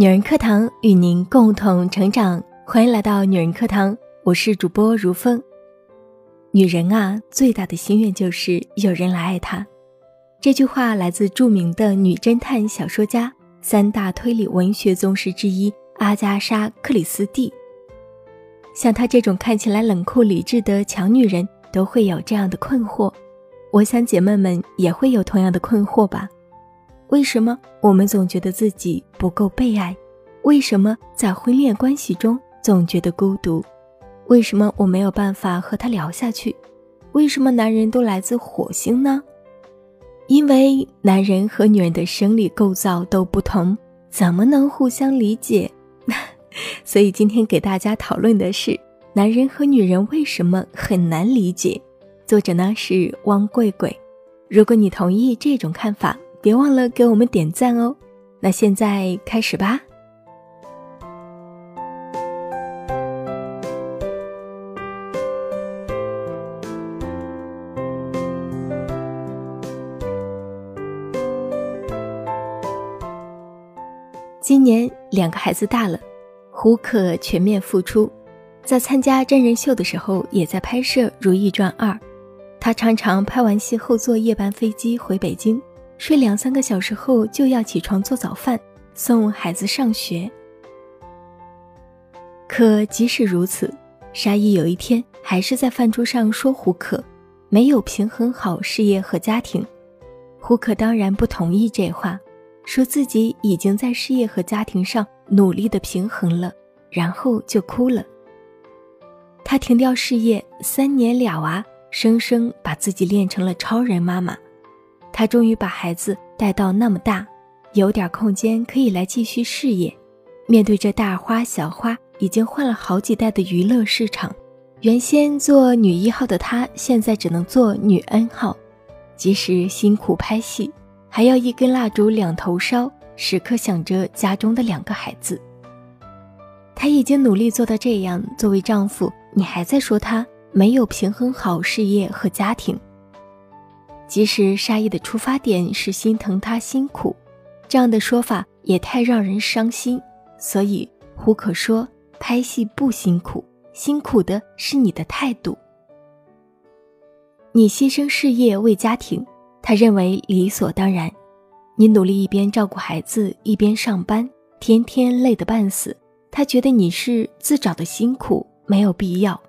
女人课堂与您共同成长，欢迎来到女人课堂，我是主播如风。女人啊，最大的心愿就是有人来爱她。这句话来自著名的女侦探小说家、三大推理文学宗师之一阿加莎·克里斯蒂。像她这种看起来冷酷理智的强女人，都会有这样的困惑。我想姐妹们也会有同样的困惑吧。为什么我们总觉得自己不够被爱？为什么在婚恋关系中总觉得孤独？为什么我没有办法和他聊下去？为什么男人都来自火星呢？因为男人和女人的生理构造都不同，怎么能互相理解？所以今天给大家讨论的是男人和女人为什么很难理解。作者呢是汪贵贵。如果你同意这种看法。别忘了给我们点赞哦！那现在开始吧。今年两个孩子大了，胡可全面复出，在参加真人秀的时候，也在拍摄《如懿传二》。他常常拍完戏后坐夜班飞机回北京。睡两三个小时后就要起床做早饭，送孩子上学。可即使如此，沙溢有一天还是在饭桌上说胡可没有平衡好事业和家庭。胡可当然不同意这话，说自己已经在事业和家庭上努力的平衡了，然后就哭了。他停掉事业三年俩娃，生生把自己练成了超人妈妈。她终于把孩子带到那么大，有点空间可以来继续事业。面对着大花小花，已经换了好几代的娱乐市场，原先做女一号的她，现在只能做女 N 号。即使辛苦拍戏，还要一根蜡烛两头烧，时刻想着家中的两个孩子。她已经努力做到这样，作为丈夫，你还在说她没有平衡好事业和家庭？即使沙溢的出发点是心疼他辛苦，这样的说法也太让人伤心。所以胡可说拍戏不辛苦，辛苦的是你的态度。你牺牲事业为家庭，他认为理所当然。你努力一边照顾孩子一边上班，天天累得半死，他觉得你是自找的辛苦，没有必要。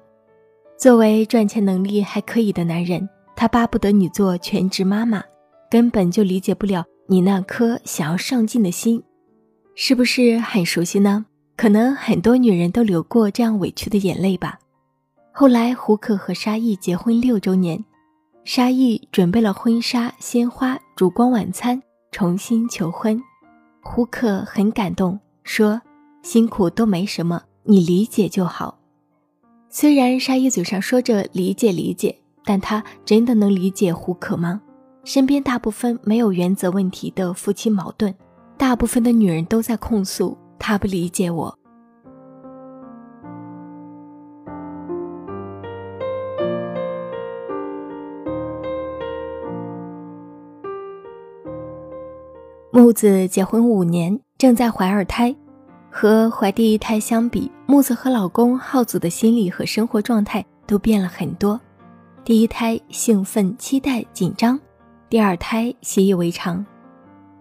作为赚钱能力还可以的男人。他巴不得你做全职妈妈，根本就理解不了你那颗想要上进的心，是不是很熟悉呢？可能很多女人都流过这样委屈的眼泪吧。后来胡可和沙溢结婚六周年，沙溢准备了婚纱、鲜花、烛光晚餐，重新求婚。胡可很感动，说：“辛苦都没什么，你理解就好。”虽然沙溢嘴上说着理解理解。但他真的能理解胡可吗？身边大部分没有原则问题的夫妻矛盾，大部分的女人都在控诉他不理解我。木子结婚五年，正在怀二胎，和怀第一胎相比，木子和老公浩子的心理和生活状态都变了很多。第一胎兴奋、期待、紧张，第二胎习以为常。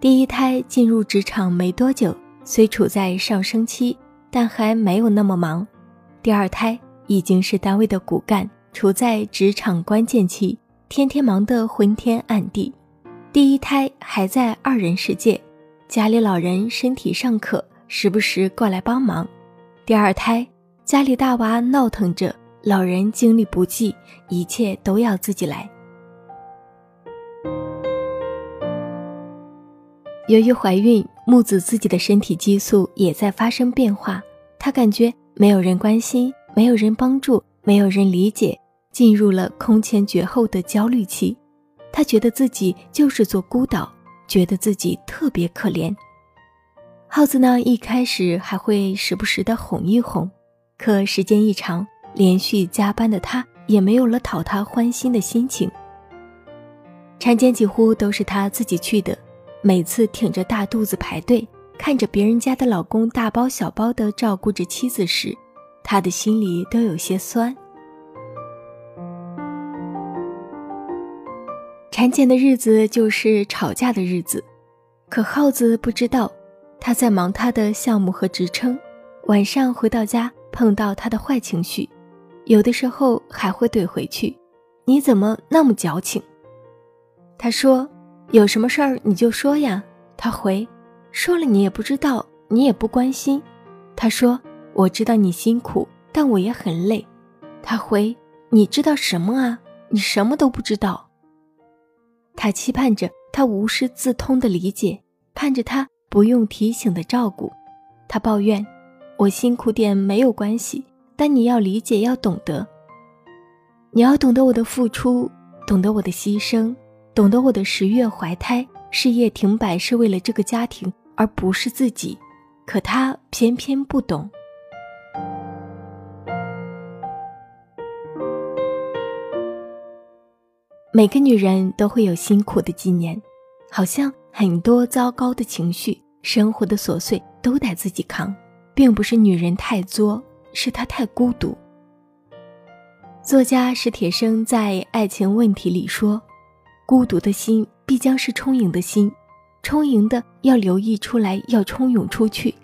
第一胎进入职场没多久，虽处在上升期，但还没有那么忙。第二胎已经是单位的骨干，处在职场关键期，天天忙得昏天暗地。第一胎还在二人世界，家里老人身体尚可，时不时过来帮忙。第二胎家里大娃闹腾着。老人精力不济，一切都要自己来。由于怀孕，木子自己的身体激素也在发生变化。她感觉没有人关心，没有人帮助，没有人理解，进入了空前绝后的焦虑期。她觉得自己就是座孤岛，觉得自己特别可怜。耗子呢，一开始还会时不时的哄一哄，可时间一长。连续加班的他也没有了讨她欢心的心情。产检几乎都是她自己去的，每次挺着大肚子排队，看着别人家的老公大包小包的照顾着妻子时，他的心里都有些酸。产检的日子就是吵架的日子，可耗子不知道，他在忙他的项目和职称，晚上回到家碰到他的坏情绪，有的时候还会怼回去：“你怎么那么矫情？”他说：“有什么事儿你就说呀。”他回：“说了你也不知道，你也不关心。”他说：“我知道你辛苦，但我也很累。”他回：“你知道什么啊？你什么都不知道。”他期盼着他无师自通的理解，盼着他不用提醒的照顾。他抱怨：“我辛苦点没有关系，但你要理解，要懂得。你要懂得我的付出，懂得我的牺牲，懂得我的十月怀胎，事业停摆是为了这个家庭，而不是自己。可他偏偏不懂。”每个女人都会有辛苦的几年，好像很多糟糕的情绪、生活的琐碎都得自己扛，并不是女人太作，是他太孤独。作家史铁生在《爱情问题》里说：“孤独的心必将是充盈的心，充盈的要流溢出来，要冲涌出去，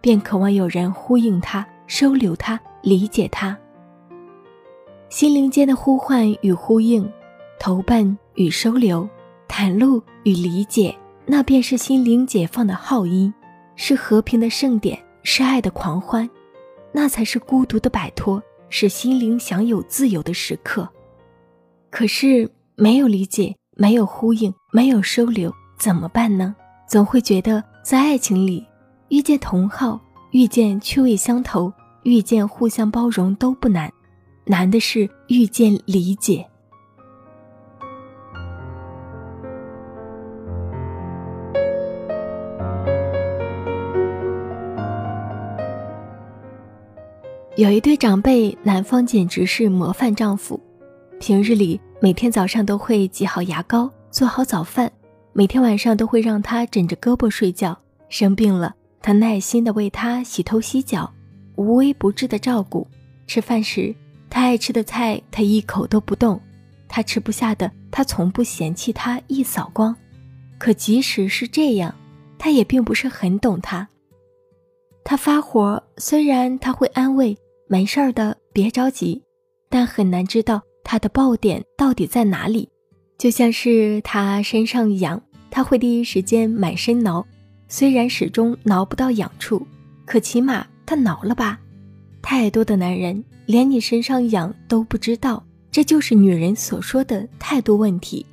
便渴望有人呼应他、收留他、理解他。心灵间的呼唤与呼应。”投奔与收留，袒露与理解，那便是心灵解放的号音，是和平的盛典，是爱的狂欢，那才是孤独的摆脱，是心灵享有自由的时刻。可是没有理解，没有呼应，没有收留，怎么办呢？总会觉得在爱情里，遇见同好，遇见趣味相投，遇见互相包容都不难，难的是遇见理解。有一对长辈，男方简直是模范丈夫，平日里每天早上都会挤好牙膏，做好早饭，每天晚上都会让他枕着胳膊睡觉。生病了，他耐心的为他洗头洗脚，无微不至的照顾。吃饭时，他爱吃的菜他一口都不动，他吃不下的他从不嫌弃他一扫光。可即使是这样，他也并不是很懂他。他发火，虽然他会安慰。没事儿的，别着急，但很难知道他的爆点到底在哪里。就像是他身上痒，他会第一时间满身挠，虽然始终挠不到痒处，可起码他挠了吧。太多的男人连你身上痒都不知道，这就是女人所说的态度问题。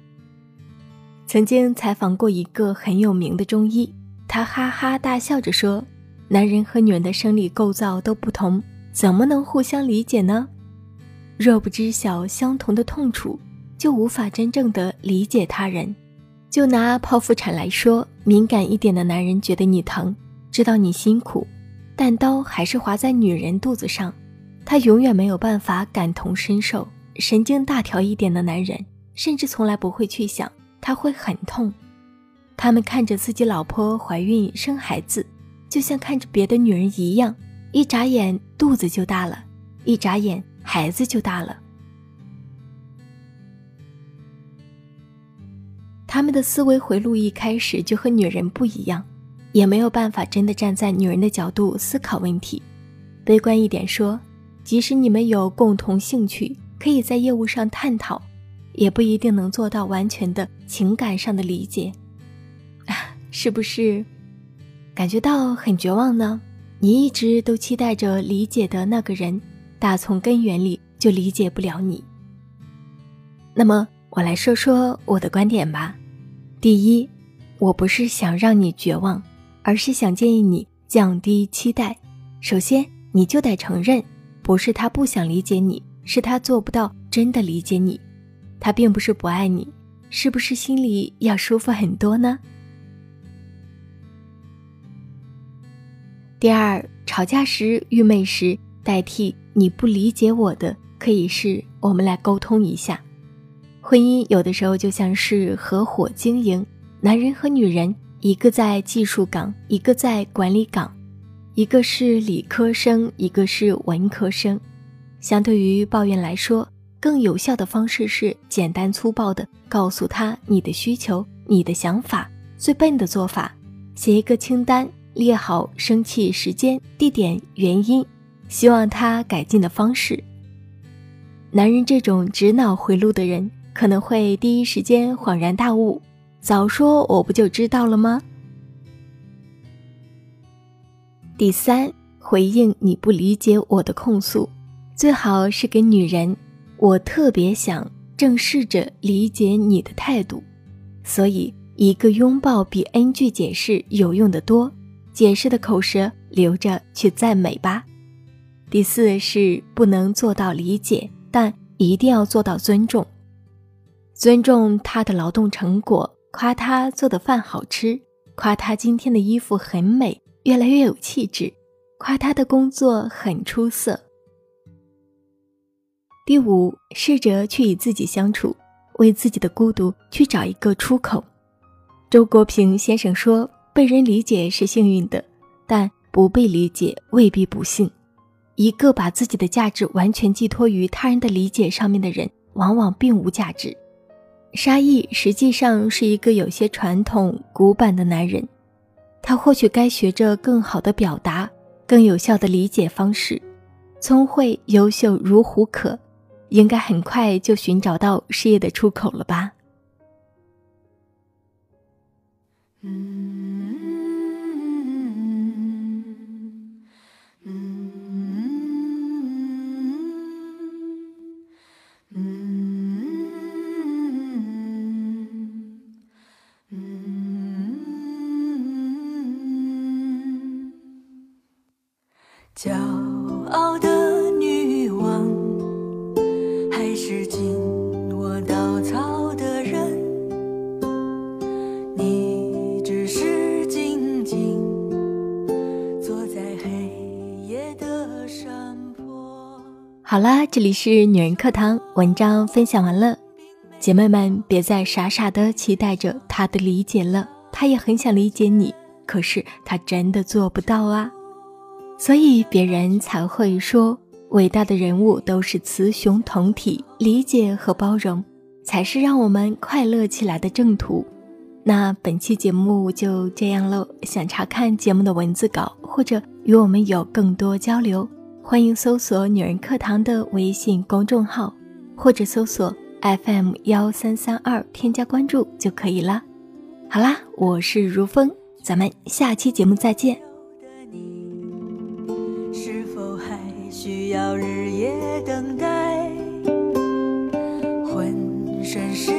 曾经采访过一个很有名的中医，他哈哈大笑着说：“男人和女人的生理构造都不同。”怎么能互相理解呢？若不知晓相同的痛楚，就无法真正的理解他人。就拿剖腹产来说，敏感一点的男人觉得你疼，知道你辛苦，但刀还是划在女人肚子上，他永远没有办法感同身受。神经大条一点的男人，甚至从来不会去想他会很痛。他们看着自己老婆怀孕生孩子，就像看着别的女人一样。一眨眼，肚子就大了；一眨眼，孩子就大了。他们的思维回路一开始就和女人不一样，也没有办法真的站在女人的角度思考问题。悲观一点说，即使你们有共同兴趣，可以在业务上探讨，也不一定能做到完全的情感上的理解。是不是感觉到很绝望呢？你一直都期待着理解的那个人，打从根源里就理解不了你。那么，我来说说我的观点吧。第一，我不是想让你绝望，而是想建议你降低期待。首先，你就得承认，不是他不想理解你，是他做不到真的理解你。他并不是不爱你，是不是心里要舒服很多呢？第二，吵架时、郁闷时，代替你不理解我的，可以是我们来沟通一下。婚姻有的时候就像是合伙经营，男人和女人一个在技术岗，一个在管理岗，一个是理科生，一个是文科生。相对于抱怨来说，更有效的方式是简单粗暴的告诉他你的需求、你的想法。最笨的做法，写一个清单，列好生气时间、地点、原因，希望他改进的方式。男人这种直脑回路的人，可能会第一时间恍然大悟。早说我不就知道了吗？第三，回应你不理解我的控诉，最好是给女人。我特别想正试着理解你的态度，所以一个拥抱比 N 句解释有用的多。解释的口舌留着去赞美吧。第四是不能做到理解，但一定要做到尊重，尊重他的劳动成果。夸他做的饭好吃，夸他今天的衣服很美，越来越有气质，夸他的工作很出色。第五，试着去与自己相处，为自己的孤独去找一个出口。周国平先生说：“被人理解是幸运的，但不被理解未必不幸。一个把自己的价值完全寄托于他人的理解上面的人，往往并无价值。”沙溢实际上是一个有些传统古板的男人，他或许该学着更好的表达，更有效的理解方式。聪慧优秀如胡可，应该很快就寻找到事业的出口了吧。骄这里是女人课堂，文章分享完了，姐妹们别再傻傻的期待着他的理解了，他也很想理解你，可是他真的做不到啊。所以别人才会说，伟大的人物都是雌雄同体，理解和包容才是让我们快乐起来的正途。那本期节目就这样喽。想查看节目的文字稿或者与我们有更多交流，欢迎搜索“女人课堂”的微信公众号，或者搜索 FM 幺三三二添加关注就可以了。好啦，我是如风，咱们下期节目再见。是否还需要日夜等待，浑身是